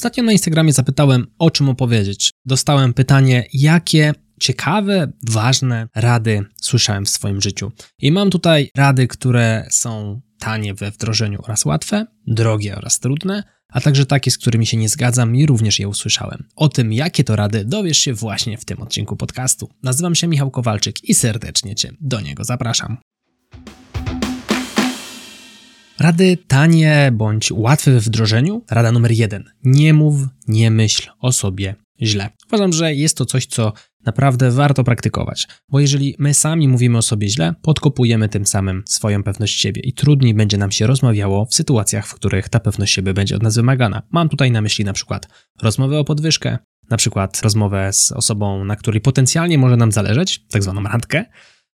Ostatnio na Instagramie zapytałem, o czym opowiedzieć. Dostałem pytanie, jakie ciekawe, ważne rady słyszałem w swoim życiu. I mam tutaj rady, które są tanie we wdrożeniu oraz łatwe, drogie oraz trudne, a także takie, z którymi się nie zgadzam i również je usłyszałem. O tym, jakie to rady, dowiesz się właśnie w tym odcinku podcastu. Nazywam się Michał Kowalczyk i serdecznie Cię do niego zapraszam. Rady tanie bądź łatwe we wdrożeniu. Rada numer jeden. Nie mów, nie myśl o sobie źle. Uważam, że jest to coś, co naprawdę warto praktykować, bo jeżeli my sami mówimy o sobie źle, podkopujemy tym samym swoją pewność siebie i trudniej będzie nam się rozmawiało w sytuacjach, w których ta pewność siebie będzie od nas wymagana. Mam tutaj na myśli na przykład rozmowę o podwyżkę, na przykład rozmowę z osobą, na której potencjalnie może nam zależeć, tak zwaną randkę,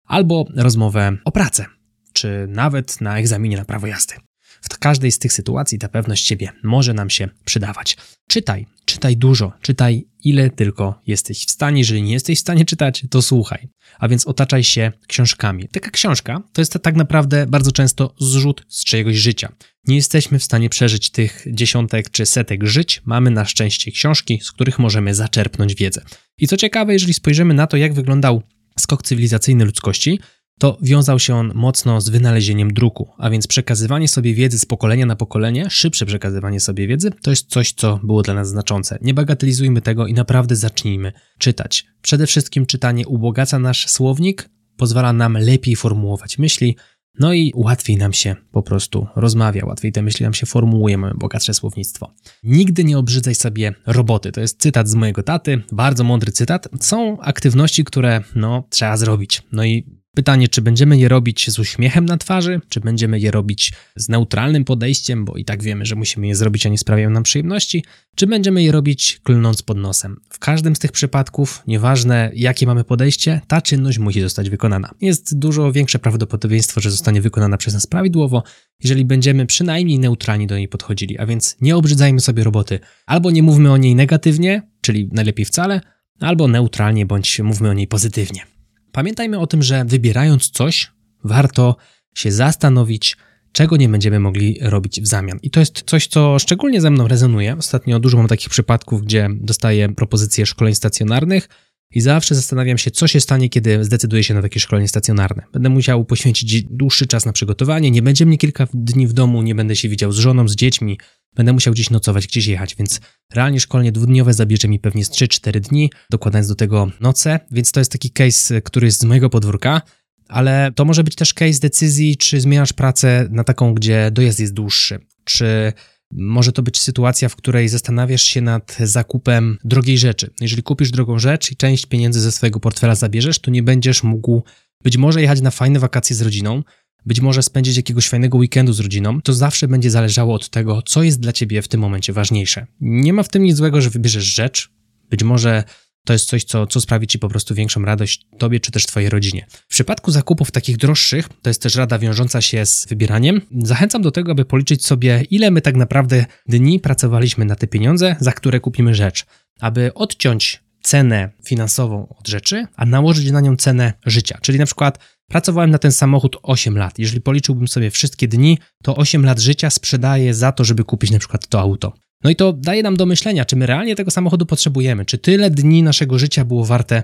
albo rozmowę o pracę, czy nawet na egzaminie na prawo jazdy. W każdej z tych sytuacji ta pewność siebie może nam się przydawać. Czytaj, czytaj dużo, czytaj ile tylko jesteś w stanie. Jeżeli nie jesteś w stanie czytać, to słuchaj. A więc otaczaj się książkami. Taka książka to jest tak naprawdę bardzo często zrzut z czyjegoś życia. Nie jesteśmy w stanie przeżyć tych dziesiątek czy setek żyć. Mamy na szczęście książki, z których możemy zaczerpnąć wiedzę. I co ciekawe, jeżeli spojrzymy na to, jak wyglądał skok cywilizacyjny ludzkości, to wiązał się on mocno z wynalezieniem druku, a więc przekazywanie sobie wiedzy z pokolenia na pokolenie, szybsze przekazywanie sobie wiedzy, to jest coś, co było dla nas znaczące. Nie bagatelizujmy tego i naprawdę zacznijmy czytać. Przede wszystkim czytanie ubogaca nasz słownik, pozwala nam lepiej formułować myśli, no i łatwiej nam się po prostu rozmawia, łatwiej te myśli nam się formułuje, mamy bogatsze słownictwo. Nigdy nie obrzydzaj sobie roboty. To jest cytat z mojego taty, bardzo mądry cytat. Są aktywności, które no trzeba zrobić. No i Pytanie, czy będziemy je robić z uśmiechem na twarzy, czy będziemy je robić z neutralnym podejściem, bo i tak wiemy, że musimy je zrobić, a nie sprawiają nam przyjemności, czy będziemy je robić klnąc pod nosem. W każdym z tych przypadków, nieważne jakie mamy podejście, ta czynność musi zostać wykonana. Jest dużo większe prawdopodobieństwo, że zostanie wykonana przez nas prawidłowo, jeżeli będziemy przynajmniej neutralnie do niej podchodzili, a więc nie obrzydzajmy sobie roboty. Albo nie mówmy o niej negatywnie, czyli najlepiej wcale, albo neutralnie, bądź mówmy o niej pozytywnie. Pamiętajmy o tym, że wybierając coś, warto się zastanowić, czego nie będziemy mogli robić w zamian. I to jest coś, co szczególnie ze mną rezonuje. Ostatnio dużo mam takich przypadków, gdzie dostaję propozycje szkoleń stacjonarnych i zawsze zastanawiam się, co się stanie, kiedy zdecyduję się na takie szkolenie stacjonarne. Będę musiał poświęcić dłuższy czas na przygotowanie, nie będzie mnie kilka dni w domu, nie będę się widział z żoną, z dziećmi, będę musiał gdzieś nocować, gdzieś jechać, więc realnie szkolenie dwudniowe zabierze mi pewnie z 3-4 dni, dokładając do tego noce, więc to jest taki case, który jest z mojego podwórka, ale to może być też case decyzji, czy zmieniasz pracę na taką, gdzie dojazd jest dłuższy, czy może to być sytuacja, w której zastanawiasz się nad zakupem drogiej rzeczy. Jeżeli kupisz drogą rzecz i część pieniędzy ze swojego portfela zabierzesz, to nie będziesz mógł być może jechać na fajne wakacje z rodziną, być może spędzić jakiegoś fajnego weekendu z rodziną, to zawsze będzie zależało od tego, co jest dla ciebie w tym momencie ważniejsze. Nie ma w tym nic złego, że wybierzesz rzecz, być może to jest coś, co, co sprawi ci po prostu większą radość tobie czy też twojej rodzinie. W przypadku zakupów takich droższych, to jest też rada wiążąca się z wybieraniem, zachęcam do tego, aby policzyć sobie, ile my tak naprawdę dni pracowaliśmy na te pieniądze, za które kupimy rzecz. Aby odciąć cenę finansową od rzeczy, a nałożyć na nią cenę życia. Czyli na przykład pracowałem na ten samochód 8 lat. Jeżeli policzyłbym sobie wszystkie dni, to 8 lat życia sprzedaję za to, żeby kupić na przykład to auto. No i to daje nam do myślenia, czy my realnie tego samochodu potrzebujemy, czy tyle dni naszego życia było warte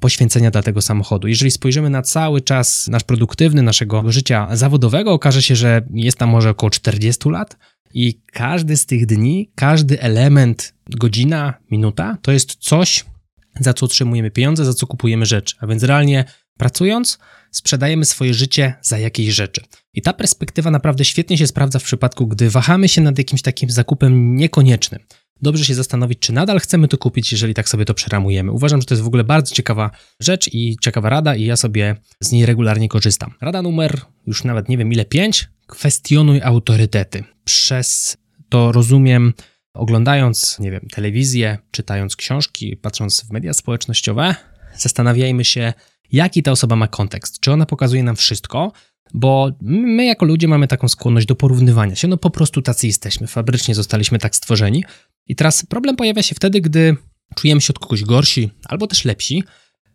poświęcenia dla tego samochodu. Jeżeli spojrzymy na cały czas nasz produktywny, naszego życia zawodowego, okaże się, że jest tam może około 40 lat i każdy z tych dni, każdy element, godzina, minuta, to jest coś, za co otrzymujemy pieniądze, za co kupujemy rzeczy. A więc realnie pracując, sprzedajemy swoje życie za jakieś rzeczy. I ta perspektywa naprawdę świetnie się sprawdza w przypadku, gdy wahamy się nad jakimś takim zakupem niekoniecznym. Dobrze się zastanowić, czy nadal chcemy to kupić, jeżeli tak sobie to przeramujemy. Uważam, że to jest w ogóle bardzo ciekawa rzecz i ciekawa rada, i ja sobie z niej regularnie korzystam. Rada numer, już nawet nie wiem ile, pięć. Kwestionuj autorytety. Przez to rozumiem, oglądając, nie wiem, telewizję, czytając książki, patrząc w media społecznościowe, zastanawiajmy się, jaki ta osoba ma kontekst. Czy ona pokazuje nam wszystko, bo my jako ludzie mamy taką skłonność do porównywania się, no po prostu tacy jesteśmy, fabrycznie zostaliśmy tak stworzeni. I teraz problem pojawia się wtedy, gdy czujemy się od kogoś gorsi albo też lepsi,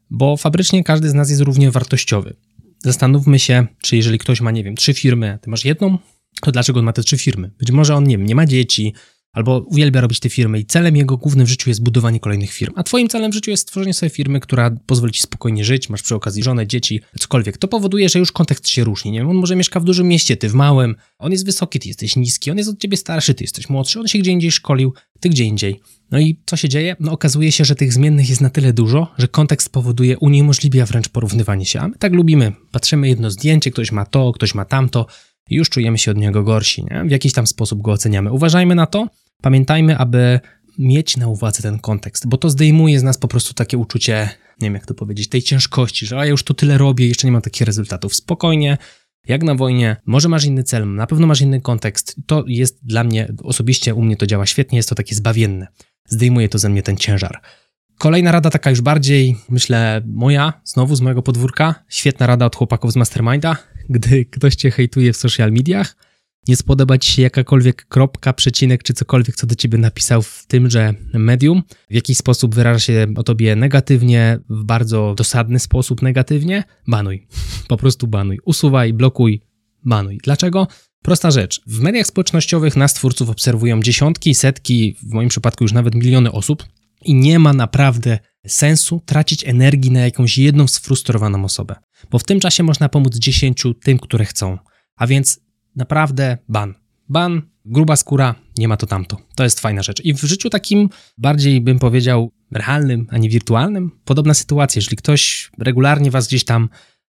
bo fabrycznie każdy z nas jest równie wartościowy. Zastanówmy się, czy jeżeli ktoś ma, nie wiem, trzy firmy, ty masz jedną, to dlaczego on ma te trzy firmy? Być może on, nie wiem, nie ma dzieci, albo uwielbia robić te firmy i celem jego głównym w życiu jest budowanie kolejnych firm, a twoim celem w życiu jest stworzenie sobie firmy, która pozwoli ci spokojnie żyć, masz przy okazji żonę, dzieci, cokolwiek. To powoduje, że już kontekst się różni, nie wiem, on może mieszka w dużym mieście, ty w małym, on jest wysoki, ty jesteś niski, on jest od ciebie starszy, ty jesteś młodszy, on się gdzie indziej szkolił, ty gdzie indziej. No i co się dzieje? No okazuje się, że tych zmiennych jest na tyle dużo, że kontekst powoduje, uniemożliwia wręcz porównywanie się. A my tak lubimy. Patrzymy jedno zdjęcie, ktoś ma to, ktoś ma tamto już czujemy się od niego gorsi, nie? W jakiś tam sposób go oceniamy. Uważajmy na to, pamiętajmy, aby mieć na uwadze ten kontekst, bo to zdejmuje z nas po prostu takie uczucie, nie wiem jak to powiedzieć, tej ciężkości, że a ja już to tyle robię, jeszcze nie mam takich rezultatów. Spokojnie, jak na wojnie, może masz inny cel, na pewno masz inny kontekst. To jest dla mnie, osobiście u mnie to działa świetnie, jest to takie zbawienne zdejmuje to ze mnie ten ciężar. Kolejna rada, taka już bardziej, myślę, moja, znowu z mojego podwórka. Świetna rada od chłopaków z Masterminda. Gdy ktoś cię hejtuje w social mediach, nie spodoba ci się jakakolwiek kropka, przecinek czy cokolwiek, co do ciebie napisał w tymże medium, w jakiś sposób wyraża się o tobie negatywnie, w bardzo dosadny sposób negatywnie, banuj. Po prostu banuj. Usuwaj, blokuj, banuj. Dlaczego? Prosta rzecz. W mediach społecznościowych nas twórców obserwują dziesiątki, setki, w moim przypadku już nawet miliony osób i nie ma naprawdę sensu tracić energii na jakąś jedną sfrustrowaną osobę, bo w tym czasie można pomóc dziesięciu tym, które chcą. A więc naprawdę ban. Ban, gruba skóra, nie ma to tamto. To jest fajna rzecz. I w życiu takim bardziej bym powiedział realnym, a nie wirtualnym, podobna sytuacja. Jeżeli ktoś regularnie was gdzieś tam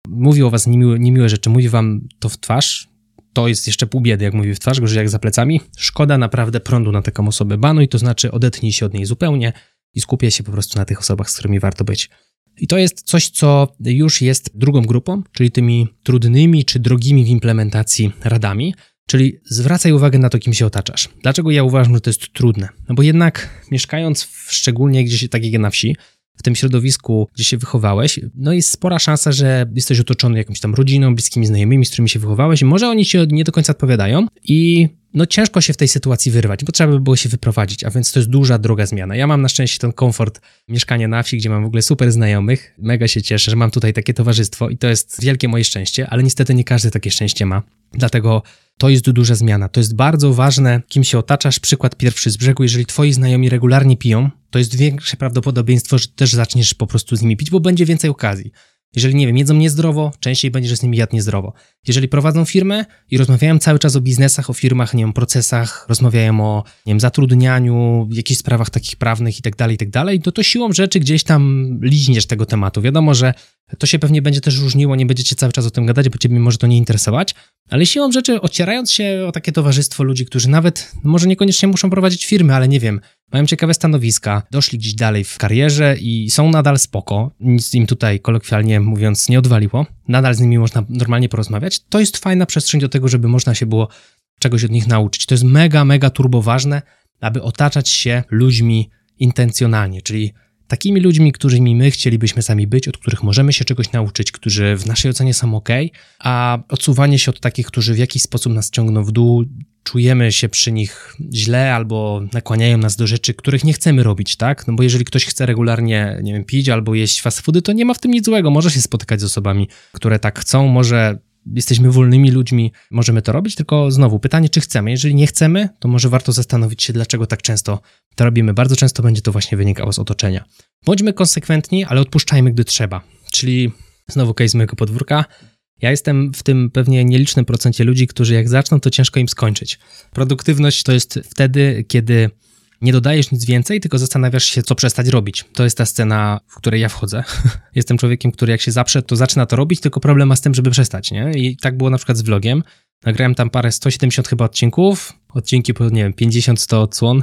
mówi o was niemiłe, niemiłe rzeczy, mówi wam to w twarz, to jest jeszcze pół biedy, jak mówi w twarz, gorzej jak za plecami. Szkoda naprawdę prądu na taką osobę banuj, to znaczy odetnij się od niej zupełnie i skupię się po prostu na tych osobach, z którymi warto być. I to jest coś, co już jest drugą grupą, czyli tymi trudnymi czy drogimi w implementacji radami, czyli zwracaj uwagę na to, kim się otaczasz. Dlaczego ja uważam, że to jest trudne? No bo jednak mieszkając w, szczególnie gdzieś tak jak na wsi, w tym środowisku, gdzie się wychowałeś, no jest spora szansa, że jesteś otoczony jakąś tam rodziną, bliskimi znajomymi, z którymi się wychowałeś. Może oni ci nie do końca odpowiadają i no ciężko się w tej sytuacji wyrwać, bo trzeba by było się wyprowadzić, a więc to jest duża, droga zmiana. Ja mam na szczęście ten komfort mieszkania na wsi, gdzie mam w ogóle super znajomych, mega się cieszę, że mam tutaj takie towarzystwo i to jest wielkie moje szczęście, ale niestety nie każdy takie szczęście ma, dlatego to jest duża zmiana. To jest bardzo ważne, kim się otaczasz. Przykład pierwszy z brzegu, jeżeli twoi znajomi regularnie piją, to jest większe prawdopodobieństwo, że też zaczniesz po prostu z nimi pić, bo będzie więcej okazji. Jeżeli, nie wiem, jedzą niezdrowo, częściej będziesz z nimi jadł niezdrowo. Jeżeli prowadzą firmę i rozmawiają cały czas o biznesach, o firmach, nie wiem, procesach, rozmawiają o, nie wiem, zatrudnianiu, jakichś sprawach takich prawnych i tak dalej, i tak to to siłą rzeczy gdzieś tam liźniesz tego tematu. Wiadomo, że to się pewnie będzie też różniło, nie będziecie cały czas o tym gadać, bo ciebie może to nie interesować, ale siłą rzeczy, ocierając się o takie towarzystwo ludzi, którzy nawet, może niekoniecznie muszą prowadzić firmy, ale nie wiem, mają ciekawe stanowiska, doszli gdzieś dalej w karierze i są nadal spoko, nic im tutaj kolokwialnie mówiąc nie odwaliło, nadal z nimi można normalnie porozmawiać, to jest fajna przestrzeń do tego, żeby można się było czegoś od nich nauczyć. To jest mega, mega turbo ważne, aby otaczać się ludźmi intencjonalnie, czyli takimi ludźmi, którymi my chcielibyśmy sami być, od których możemy się czegoś nauczyć, którzy w naszej ocenie są ok, a odsuwanie się od takich, którzy w jakiś sposób nas ciągną w dół, czujemy się przy nich źle albo nakłaniają nas do rzeczy, których nie chcemy robić, tak? No bo jeżeli ktoś chce regularnie, nie wiem, pić albo jeść fast foody, to nie ma w tym nic złego. Może się spotykać z osobami, które tak chcą, może jesteśmy wolnymi ludźmi, możemy to robić, tylko znowu pytanie, czy chcemy. Jeżeli nie chcemy, to może warto zastanowić się, dlaczego tak często to robimy. Bardzo często będzie to właśnie wynikało z otoczenia. Bądźmy konsekwentni, ale odpuszczajmy, gdy trzeba. Czyli znowu case mojego podwórka. Ja jestem w tym pewnie nielicznym procencie ludzi, którzy jak zaczną, to ciężko im skończyć. Produktywność to jest wtedy, kiedy nie dodajesz nic więcej, tylko zastanawiasz się, co przestać robić. To jest ta scena, w której ja wchodzę. Jestem człowiekiem, który jak się zaprze, to zaczyna to robić, tylko problem ma z tym, żeby przestać, nie? I tak było na przykład z vlogiem. Nagrałem tam parę, 170 chyba odcinków, odcinki po, nie wiem, 50-100 odsłon.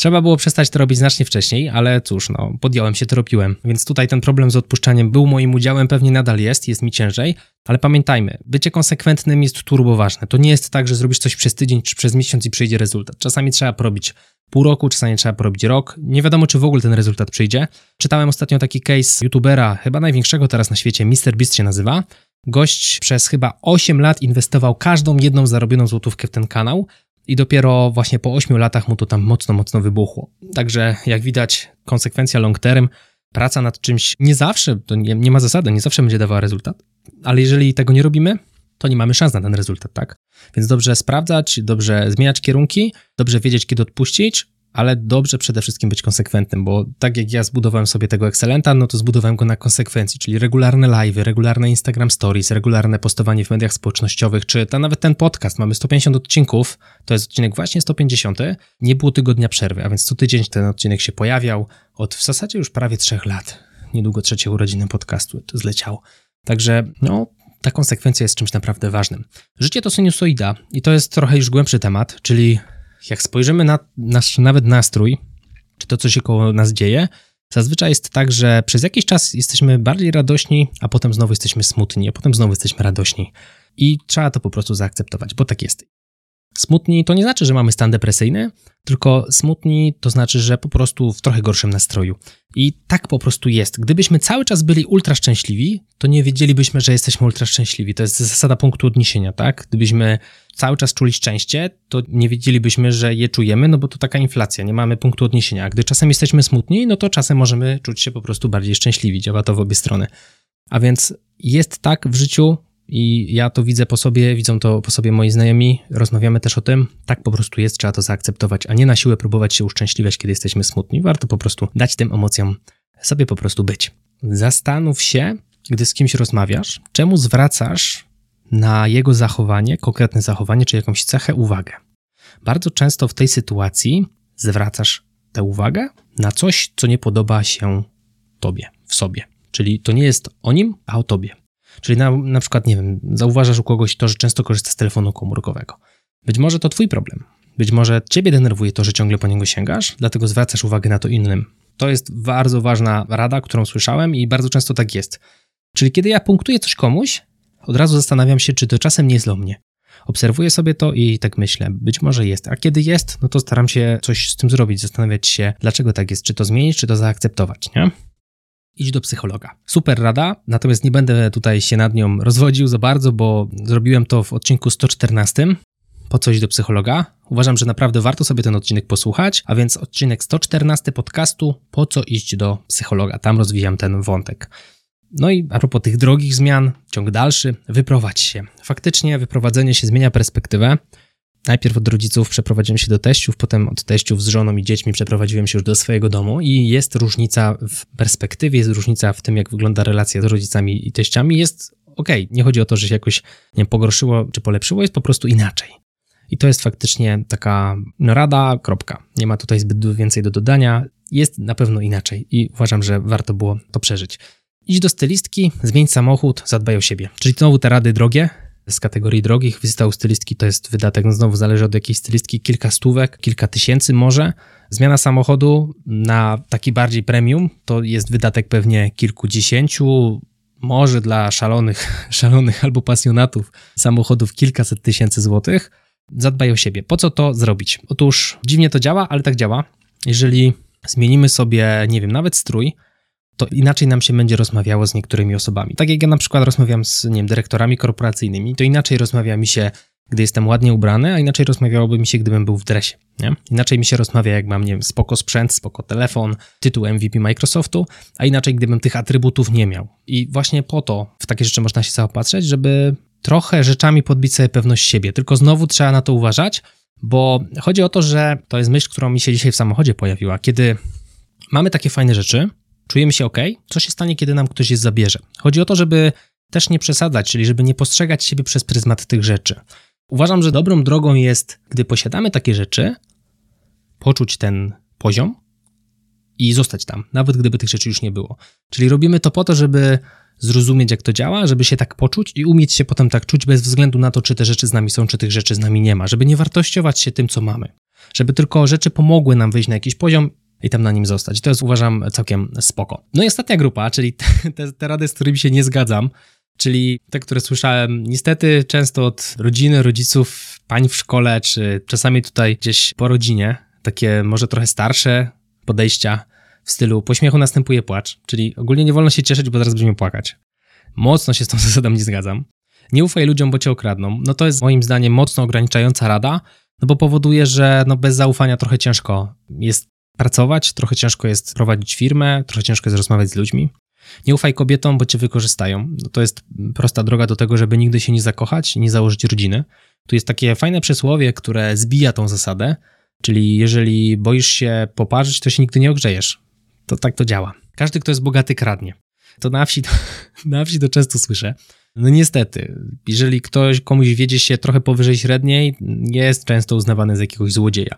Trzeba było przestać to robić znacznie wcześniej, ale cóż, no, podjąłem się, to robiłem. Więc tutaj ten problem z odpuszczaniem był moim udziałem, pewnie nadal jest, jest mi ciężej, ale pamiętajmy, bycie konsekwentnym jest turbo ważne. To nie jest tak, że zrobisz coś przez tydzień czy przez miesiąc i przyjdzie rezultat. Czasami trzeba porobić pół roku, czasami trzeba porobić rok. Nie wiadomo, czy w ogóle ten rezultat przyjdzie. Czytałem ostatnio taki case youtubera, chyba największego teraz na świecie, MrBeast się nazywa. Gość przez chyba 8 lat inwestował każdą jedną zarobioną złotówkę w ten kanał i dopiero właśnie po 8 latach mu to tam mocno, mocno wybuchło. Także jak widać, konsekwencja long term, praca nad czymś nie zawsze, to nie, nie ma zasady, nie zawsze będzie dawała rezultat, ale jeżeli tego nie robimy, to nie mamy szans na ten rezultat, tak? Więc dobrze sprawdzać, dobrze zmieniać kierunki, dobrze wiedzieć, kiedy odpuścić, ale dobrze przede wszystkim być konsekwentnym, bo tak jak ja zbudowałem sobie tego Excelenta, no to zbudowałem go na konsekwencji, czyli regularne live, regularne Instagram Stories, regularne postowanie w mediach społecznościowych, czy ta, nawet ten podcast, mamy 150 odcinków, to jest odcinek właśnie 150, nie było tygodnia przerwy, a więc co tydzień ten odcinek się pojawiał od w zasadzie już prawie trzech lat. Niedługo trzecie urodziny podcastu to zleciało. Także no, ta konsekwencja jest czymś naprawdę ważnym. Życie to sinusoida i to jest trochę już głębszy temat, czyli jak spojrzymy na nasz nawet nastrój, czy to, co się koło nas dzieje, zazwyczaj jest tak, że przez jakiś czas jesteśmy bardziej radośni, a potem znowu jesteśmy smutni, a potem znowu jesteśmy radośni. I trzeba to po prostu zaakceptować, bo tak jest. Smutni to nie znaczy, że mamy stan depresyjny, tylko smutni to znaczy, że po prostu w trochę gorszym nastroju. I tak po prostu jest. Gdybyśmy cały czas byli ultra szczęśliwi, to nie wiedzielibyśmy, że jesteśmy ultra szczęśliwi. To jest zasada punktu odniesienia, tak? Gdybyśmy cały czas czuli szczęście, to nie wiedzielibyśmy, że je czujemy, no bo to taka inflacja, nie mamy punktu odniesienia. A gdy czasem jesteśmy smutni, no to czasem możemy czuć się po prostu bardziej szczęśliwi. Działa to w obie strony. A więc jest tak w życiu, i ja to widzę po sobie, widzą to po sobie moi znajomi, rozmawiamy też o tym. Tak po prostu jest, trzeba to zaakceptować, a nie na siłę próbować się uszczęśliwiać, kiedy jesteśmy smutni. Warto po prostu dać tym emocjom sobie po prostu być. Zastanów się, gdy z kimś rozmawiasz, czemu zwracasz na jego zachowanie, konkretne zachowanie czy jakąś cechę uwagę. Bardzo często w tej sytuacji zwracasz tę uwagę na coś, co nie podoba się tobie, w sobie. Czyli to nie jest o nim, a o tobie. Czyli na, na przykład, nie wiem, zauważasz u kogoś to, że często korzysta z telefonu komórkowego. Być może to twój problem. Być może ciebie denerwuje to, że ciągle po niego sięgasz, dlatego zwracasz uwagę na to innym. To jest bardzo ważna rada, którą słyszałem i bardzo często tak jest. Czyli kiedy ja punktuję coś komuś, od razu zastanawiam się, czy to czasem nie jest dla mnie. Obserwuję sobie to i tak myślę, być może jest. A kiedy jest, no to staram się coś z tym zrobić, zastanawiać się, dlaczego tak jest, czy to zmienić, czy to zaakceptować, nie? Idź do psychologa. Super rada, natomiast nie będę tutaj się nad nią rozwodził za bardzo, bo zrobiłem to w odcinku 114. Po co iść do psychologa? Uważam, że naprawdę warto sobie ten odcinek posłuchać, a więc odcinek 114 podcastu Po co iść do psychologa? Tam rozwijam ten wątek. No i a propos tych drogich zmian, ciąg dalszy, wyprowadź się. Faktycznie wyprowadzenie się zmienia perspektywę. Najpierw od rodziców przeprowadziłem się do teściów, potem od teściów z żoną i dziećmi przeprowadziłem się już do swojego domu i jest różnica w perspektywie, jest różnica w tym, jak wygląda relacja z rodzicami i teściami. Jest okej, okay. nie chodzi o to, że się jakoś nie wiem, pogorszyło czy polepszyło, jest po prostu inaczej. I to jest faktycznie taka no, rada, kropka. Nie ma tutaj zbyt więcej do dodania. Jest na pewno inaczej i uważam, że warto było to przeżyć. Idź do stylistki, zmień samochód, zadbaj o siebie. Czyli znowu te rady drogie, z kategorii drogich. Wizyta u stylistki to jest wydatek, no znowu zależy od jakiej stylistki, kilka stówek, kilka tysięcy może. Zmiana samochodu na taki bardziej premium to jest wydatek pewnie kilkudziesięciu, może dla szalonych, szalonych albo pasjonatów samochodów kilkaset tysięcy złotych. Zadbaj o siebie. Po co to zrobić? Otóż dziwnie to działa, ale tak działa. Jeżeli zmienimy sobie, nie wiem, nawet strój, to inaczej nam się będzie rozmawiało z niektórymi osobami. Tak jak ja na przykład rozmawiam z, nie wiem, dyrektorami korporacyjnymi, to inaczej rozmawia mi się, gdy jestem ładnie ubrany, a inaczej rozmawiałoby mi się, gdybym był w dresie. Nie? Inaczej mi się rozmawia, jak mam, nie wiem, spoko sprzęt, spoko telefon, tytuł MVP Microsoftu, a inaczej, gdybym tych atrybutów nie miał. I właśnie po to w takie rzeczy można się zaopatrzeć, żeby trochę rzeczami podbić sobie pewność siebie. Tylko znowu trzeba na to uważać, bo chodzi o to, że to jest myśl, którą mi się dzisiaj w samochodzie pojawiła. Kiedy mamy takie fajne rzeczy, czujemy się ok, co się stanie, kiedy nam ktoś je zabierze? Chodzi o to, żeby też nie przesadzać, czyli żeby nie postrzegać siebie przez pryzmat tych rzeczy. Uważam, że dobrą drogą jest, gdy posiadamy takie rzeczy, poczuć ten poziom i zostać tam, nawet gdyby tych rzeczy już nie było. Czyli robimy to po to, żeby zrozumieć, jak to działa, żeby się tak poczuć i umieć się potem tak czuć bez względu na to, czy te rzeczy z nami są, czy tych rzeczy z nami nie ma, żeby nie wartościować się tym, co mamy. Żeby tylko rzeczy pomogły nam wyjść na jakiś poziom i tam na nim zostać. To jest uważam całkiem spoko. No i ostatnia grupa, czyli te, te rady, z którymi się nie zgadzam, czyli te, które słyszałem niestety często od rodziny, rodziców, pań w szkole, czy czasami tutaj gdzieś po rodzinie, takie może trochę starsze podejścia w stylu po śmiechu następuje płacz, czyli ogólnie nie wolno się cieszyć, bo zaraz będziemy płakać. Mocno się z tą zasadą nie zgadzam. Nie ufaj ludziom, bo cię okradną. No to jest moim zdaniem mocno ograniczająca rada, no bo powoduje, że no bez zaufania trochę ciężko jest pracować, trochę ciężko jest prowadzić firmę, trochę ciężko jest rozmawiać z ludźmi. Nie ufaj kobietom, bo cię wykorzystają. No to jest prosta droga do tego, żeby nigdy się nie zakochać i nie założyć rodziny. Tu jest takie fajne przysłowie, które zbija tą zasadę, czyli jeżeli boisz się poparzyć, to się nigdy nie ogrzejesz. To tak to działa. Każdy, kto jest bogaty, kradnie. To na wsi to, na wsi to często słyszę. No niestety, jeżeli ktoś komuś wiedzie się trochę powyżej średniej, jest często uznawany za jakiegoś złodzieja.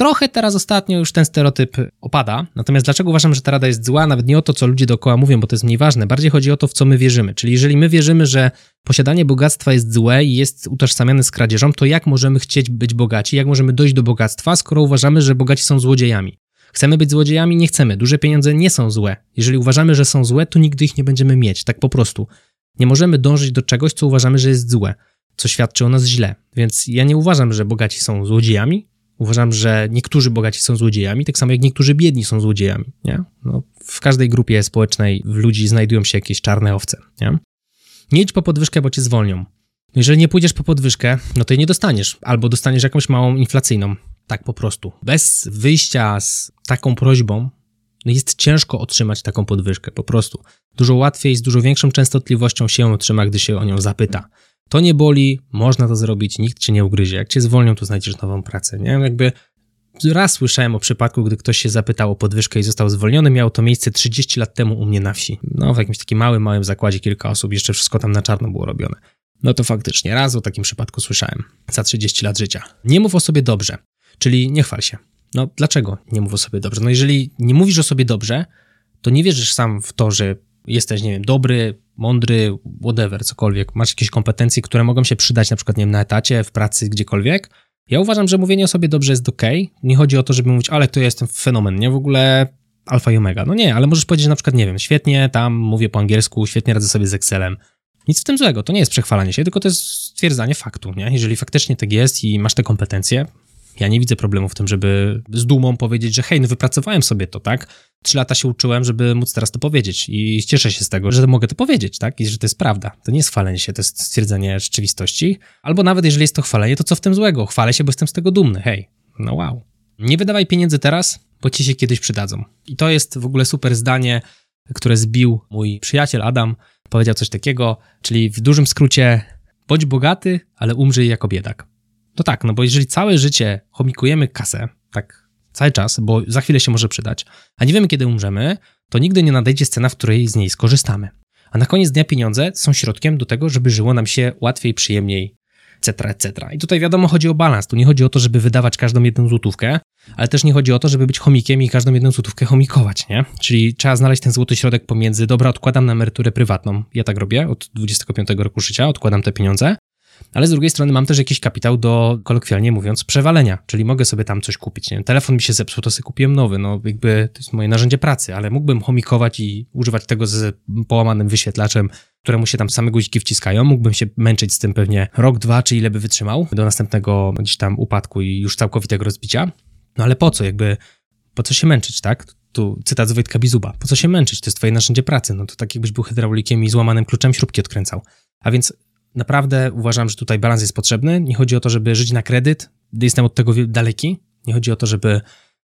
Trochę teraz ostatnio już ten stereotyp opada. Natomiast dlaczego uważam, że ta rada jest zła? Nawet nie o to, co ludzie dookoła mówią, bo to jest mniej ważne. Bardziej chodzi o to, w co my wierzymy. Czyli jeżeli my wierzymy, że posiadanie bogactwa jest złe i jest utożsamiane z kradzieżą, to jak możemy chcieć być bogaci? Jak możemy dojść do bogactwa, skoro uważamy, że bogaci są złodziejami? Chcemy być złodziejami? Nie chcemy. Duże pieniądze nie są złe. Jeżeli uważamy, że są złe, to nigdy ich nie będziemy mieć. Tak po prostu. Nie możemy dążyć do czegoś, co uważamy, że jest złe, co świadczy o nas źle. Więc ja nie uważam, że bogaci są złodziejami. Uważam, że niektórzy bogaci są złodziejami, tak samo jak niektórzy biedni są złodziejami. Nie? No, w każdej grupie społecznej w ludzi znajdują się jakieś czarne owce. Nie? nie idź po podwyżkę, bo cię zwolnią. Jeżeli nie pójdziesz po podwyżkę, no to jej nie dostaniesz, albo dostaniesz jakąś małą inflacyjną. Tak po prostu. Bez wyjścia z taką prośbą, no jest ciężko otrzymać taką podwyżkę, po prostu. Dużo łatwiej, z dużo większą częstotliwością się otrzyma, gdy się o nią zapyta. To nie boli, można to zrobić, nikt cię nie ugryzie. Jak cię zwolnią, to znajdziesz nową pracę, nie? Jakby raz słyszałem o przypadku, gdy ktoś się zapytał o podwyżkę i został zwolniony. Miało to miejsce 30 lat temu u mnie na wsi. No, w jakimś takim małym, małym zakładzie kilka osób, jeszcze wszystko tam na czarno było robione. No to faktycznie, raz o takim przypadku słyszałem. Za 30 lat życia. Nie mów o sobie dobrze, czyli nie chwal się. No dlaczego nie mów o sobie dobrze? No jeżeli nie mówisz o sobie dobrze, to nie wierzysz sam w to, że jesteś, nie wiem, dobry, mądry, whatever, cokolwiek, masz jakieś kompetencje, które mogą się przydać na przykład, nie wiem, na etacie, w pracy, gdziekolwiek. Ja uważam, że mówienie o sobie dobrze jest ok. Nie chodzi o to, żeby mówić, ale to jestem fenomen, nie? W ogóle alfa i omega. No nie, ale możesz powiedzieć na przykład, nie wiem, świetnie tam mówię po angielsku, świetnie radzę sobie z Excelem. Nic w tym złego, to nie jest przechwalanie się, tylko to jest stwierdzanie faktu, nie? Jeżeli faktycznie tak jest i masz te kompetencje, ja nie widzę problemu w tym, żeby z dumą powiedzieć, że hej, no wypracowałem sobie to, tak? Trzy lata się uczyłem, żeby móc teraz to powiedzieć i cieszę się z tego, że mogę to powiedzieć, tak? I że to jest prawda. To nie jest chwalenie się, to jest stwierdzenie rzeczywistości. Albo nawet jeżeli jest to chwalenie, to co w tym złego? Chwalę się, bo jestem z tego dumny, hej, no wow. Nie wydawaj pieniędzy teraz, bo ci się kiedyś przydadzą. I to jest w ogóle super zdanie, które zbił mój przyjaciel Adam. Powiedział coś takiego, czyli w dużym skrócie, bądź bogaty, ale umrzyj jako biedak. To tak, no bo jeżeli całe życie chomikujemy kasę, tak cały czas, bo za chwilę się może przydać, a nie wiemy kiedy umrzemy, to nigdy nie nadejdzie scena, w której z niej skorzystamy. A na koniec dnia pieniądze są środkiem do tego, żeby żyło nam się łatwiej, przyjemniej, etc., etc. I tutaj wiadomo, chodzi o balans. Tu nie chodzi o to, żeby wydawać każdą jedną złotówkę, ale też nie chodzi o to, żeby być chomikiem i każdą jedną złotówkę chomikować, nie? Czyli trzeba znaleźć ten złoty środek pomiędzy, dobra, odkładam na emeryturę prywatną. Ja tak robię od 25 roku życia, odkładam te pieniądze, ale z drugiej strony mam też jakiś kapitał do, kolokwialnie mówiąc, przewalenia, czyli mogę sobie tam coś kupić. Nie telefon mi się zepsuł, to sobie kupiłem nowy, no jakby to jest moje narzędzie pracy, ale mógłbym chomikować i używać tego z połamanym wyświetlaczem, któremu się tam same guziki wciskają, mógłbym się męczyć z tym pewnie rok, dwa, czy ile by wytrzymał do następnego gdzieś tam upadku i już całkowitego rozbicia. No ale po co, jakby, po co się męczyć, tak? Tu cytat z Wojtka Bizuba. Po co się męczyć? To jest twoje narzędzie pracy. No to tak jakbyś był hydraulikiem i złamanym kluczem śrubki odkręcał. A więc naprawdę uważam, że tutaj balans jest potrzebny. Nie chodzi o to, żeby żyć na kredyt, jestem od tego daleki. Nie chodzi o to, żeby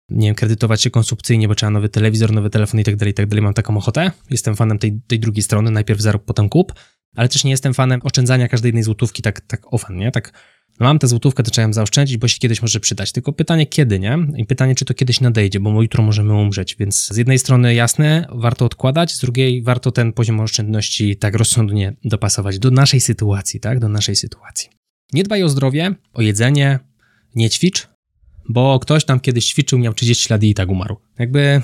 nie wiem, kredytować się konsumpcyjnie, bo trzeba nowy telewizor, nowy telefon i tak dalej, i tak dalej. Mam taką ochotę. Jestem fanem tej, tej drugiej strony, najpierw zarób, potem kup, ale też nie jestem fanem oszczędzania każdej jednej złotówki tak, tak ofan, nie? Tak mam tę złotówkę, to trzeba ją zaoszczędzić, bo się kiedyś może przydać. Tylko pytanie kiedy, nie? I pytanie, czy to kiedyś nadejdzie, bo jutro możemy umrzeć. Więc z jednej strony jasne, warto odkładać, z drugiej warto ten poziom oszczędności tak rozsądnie dopasować do naszej sytuacji, tak? Do naszej sytuacji. Nie dbaj o zdrowie, o jedzenie, nie ćwicz, bo ktoś tam kiedyś ćwiczył, miał 30 lat i tak umarł. Jakby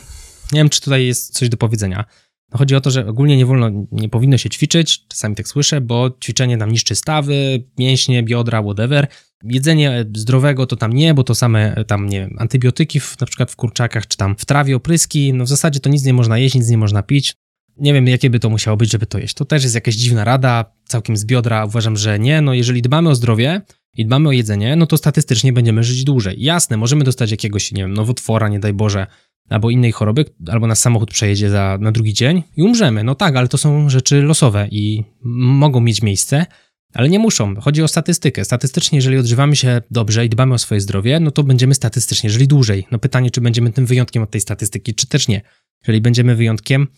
nie wiem, czy tutaj jest coś do powiedzenia. No chodzi o to, że ogólnie nie wolno, nie powinno się ćwiczyć, czasami tak słyszę, bo ćwiczenie nam niszczy stawy, mięśnie, biodra, whatever. Jedzenie zdrowego to tam nie, bo to same tam, nie wiem, antybiotyki w, na przykład w kurczakach, czy tam w trawie opryski, no w zasadzie to nic nie można jeść, nic nie można pić. Nie wiem, jakie by to musiało być, żeby to jeść. To też jest jakaś dziwna rada, całkiem z biodra. Uważam, że nie. No jeżeli dbamy o zdrowie i dbamy o jedzenie, no to statystycznie będziemy żyć dłużej. Jasne, możemy dostać jakiegoś, nie wiem, nowotwora, nie daj Boże, albo innej choroby, albo nas samochód przejedzie za, na drugi dzień i umrzemy. No tak, ale to są rzeczy losowe i mogą mieć miejsce, ale nie muszą. Chodzi o statystykę. Statystycznie, jeżeli odżywamy się dobrze i dbamy o swoje zdrowie, no to będziemy statystycznie żyli dłużej. No pytanie, czy będziemy tym wyjątkiem od tej statystyki, czy też nie. Jeżeli będziemy wyjątkiem,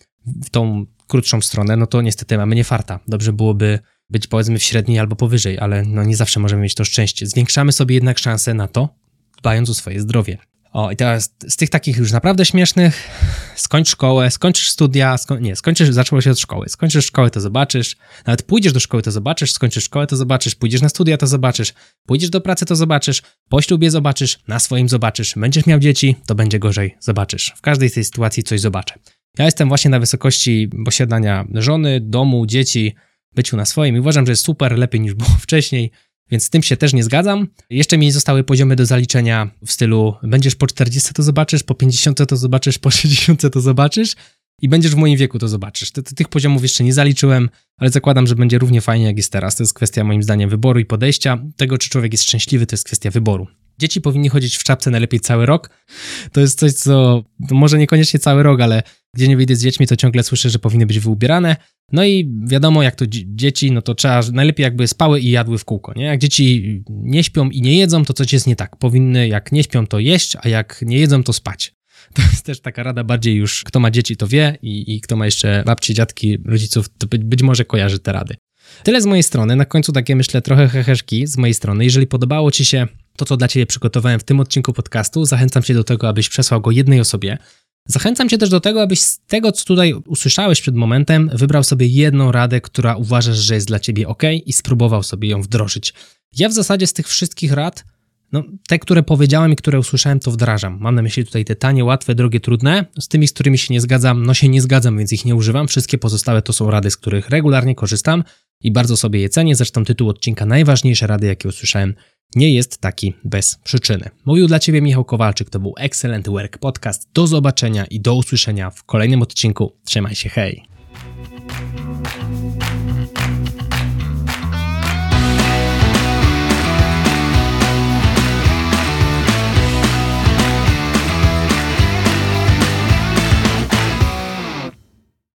w tą krótszą stronę, no to niestety mamy nie farta. Dobrze byłoby być powiedzmy w średniej albo powyżej, ale no nie zawsze możemy mieć to szczęście. Zwiększamy sobie jednak szanse na to, dbając o swoje zdrowie. O, i teraz z tych takich już naprawdę śmiesznych, skończ szkołę, skończysz studia, nie, skończysz, zaczęło się od szkoły, skończysz szkołę, to zobaczysz, nawet pójdziesz do szkoły, to zobaczysz, skończysz szkołę, to zobaczysz, pójdziesz na studia, to zobaczysz, pójdziesz do pracy, to zobaczysz, po ślubie zobaczysz, na swoim zobaczysz, będziesz miał dzieci, to będzie gorzej, zobaczysz. W każdej tej sytuacji coś zobaczę. Ja jestem właśnie na wysokości posiadania żony, domu, dzieci, byciu na swoim i uważam, że jest super, lepiej niż było wcześniej. Więc z tym się też nie zgadzam. Jeszcze mi zostały poziomy do zaliczenia w stylu będziesz po 40 to zobaczysz, po 50 to zobaczysz, po 60 to zobaczysz i będziesz w moim wieku to zobaczysz. Tych poziomów jeszcze nie zaliczyłem, ale zakładam, że będzie równie fajnie jak jest teraz. To jest kwestia moim zdaniem wyboru i podejścia. Tego, czy człowiek jest szczęśliwy, to jest kwestia wyboru. Dzieci powinni chodzić w czapce najlepiej cały rok. To jest coś, co może niekoniecznie cały rok, ale gdzie nie wyjdę z dziećmi, to ciągle słyszę, że powinny być wyubierane. No i wiadomo, jak to dzieci, no to trzeba najlepiej jakby spały i jadły w kółko, nie? Jak dzieci nie śpią i nie jedzą, to coś jest nie tak. Powinny, jak nie śpią, to jeść, a jak nie jedzą, to spać. To jest też taka rada bardziej już, kto ma dzieci, to wie i, i kto ma jeszcze babci, dziadki, rodziców, to być, być może kojarzy te rady. Tyle z mojej strony. Na końcu takie, myślę, trochę heheszki z mojej strony. Jeżeli podobało Ci się to, co dla Ciebie przygotowałem w tym odcinku podcastu, zachęcam Cię do tego, abyś przesłał go jednej osobie. Zachęcam Cię też do tego, abyś z tego, co tutaj usłyszałeś przed momentem, wybrał sobie jedną radę, która uważasz, że jest dla Ciebie ok i spróbował sobie ją wdrożyć. Ja w zasadzie z tych wszystkich rad, no, te, które powiedziałem i które usłyszałem, to wdrażam. Mam na myśli tutaj te tanie, łatwe, drogie, trudne. Z tymi, z którymi się nie zgadzam, no się nie zgadzam, więc ich nie używam. Wszystkie pozostałe to są rady, z których regularnie korzystam i bardzo sobie je cenię. Zresztą tytuł odcinka Najważniejsze rady, jakie usłyszałem, nie jest taki bez przyczyny. Mówił dla Ciebie Michał Kowalczyk, to był Excellent Work Podcast. Do zobaczenia i do usłyszenia w kolejnym odcinku. Trzymaj się, hej!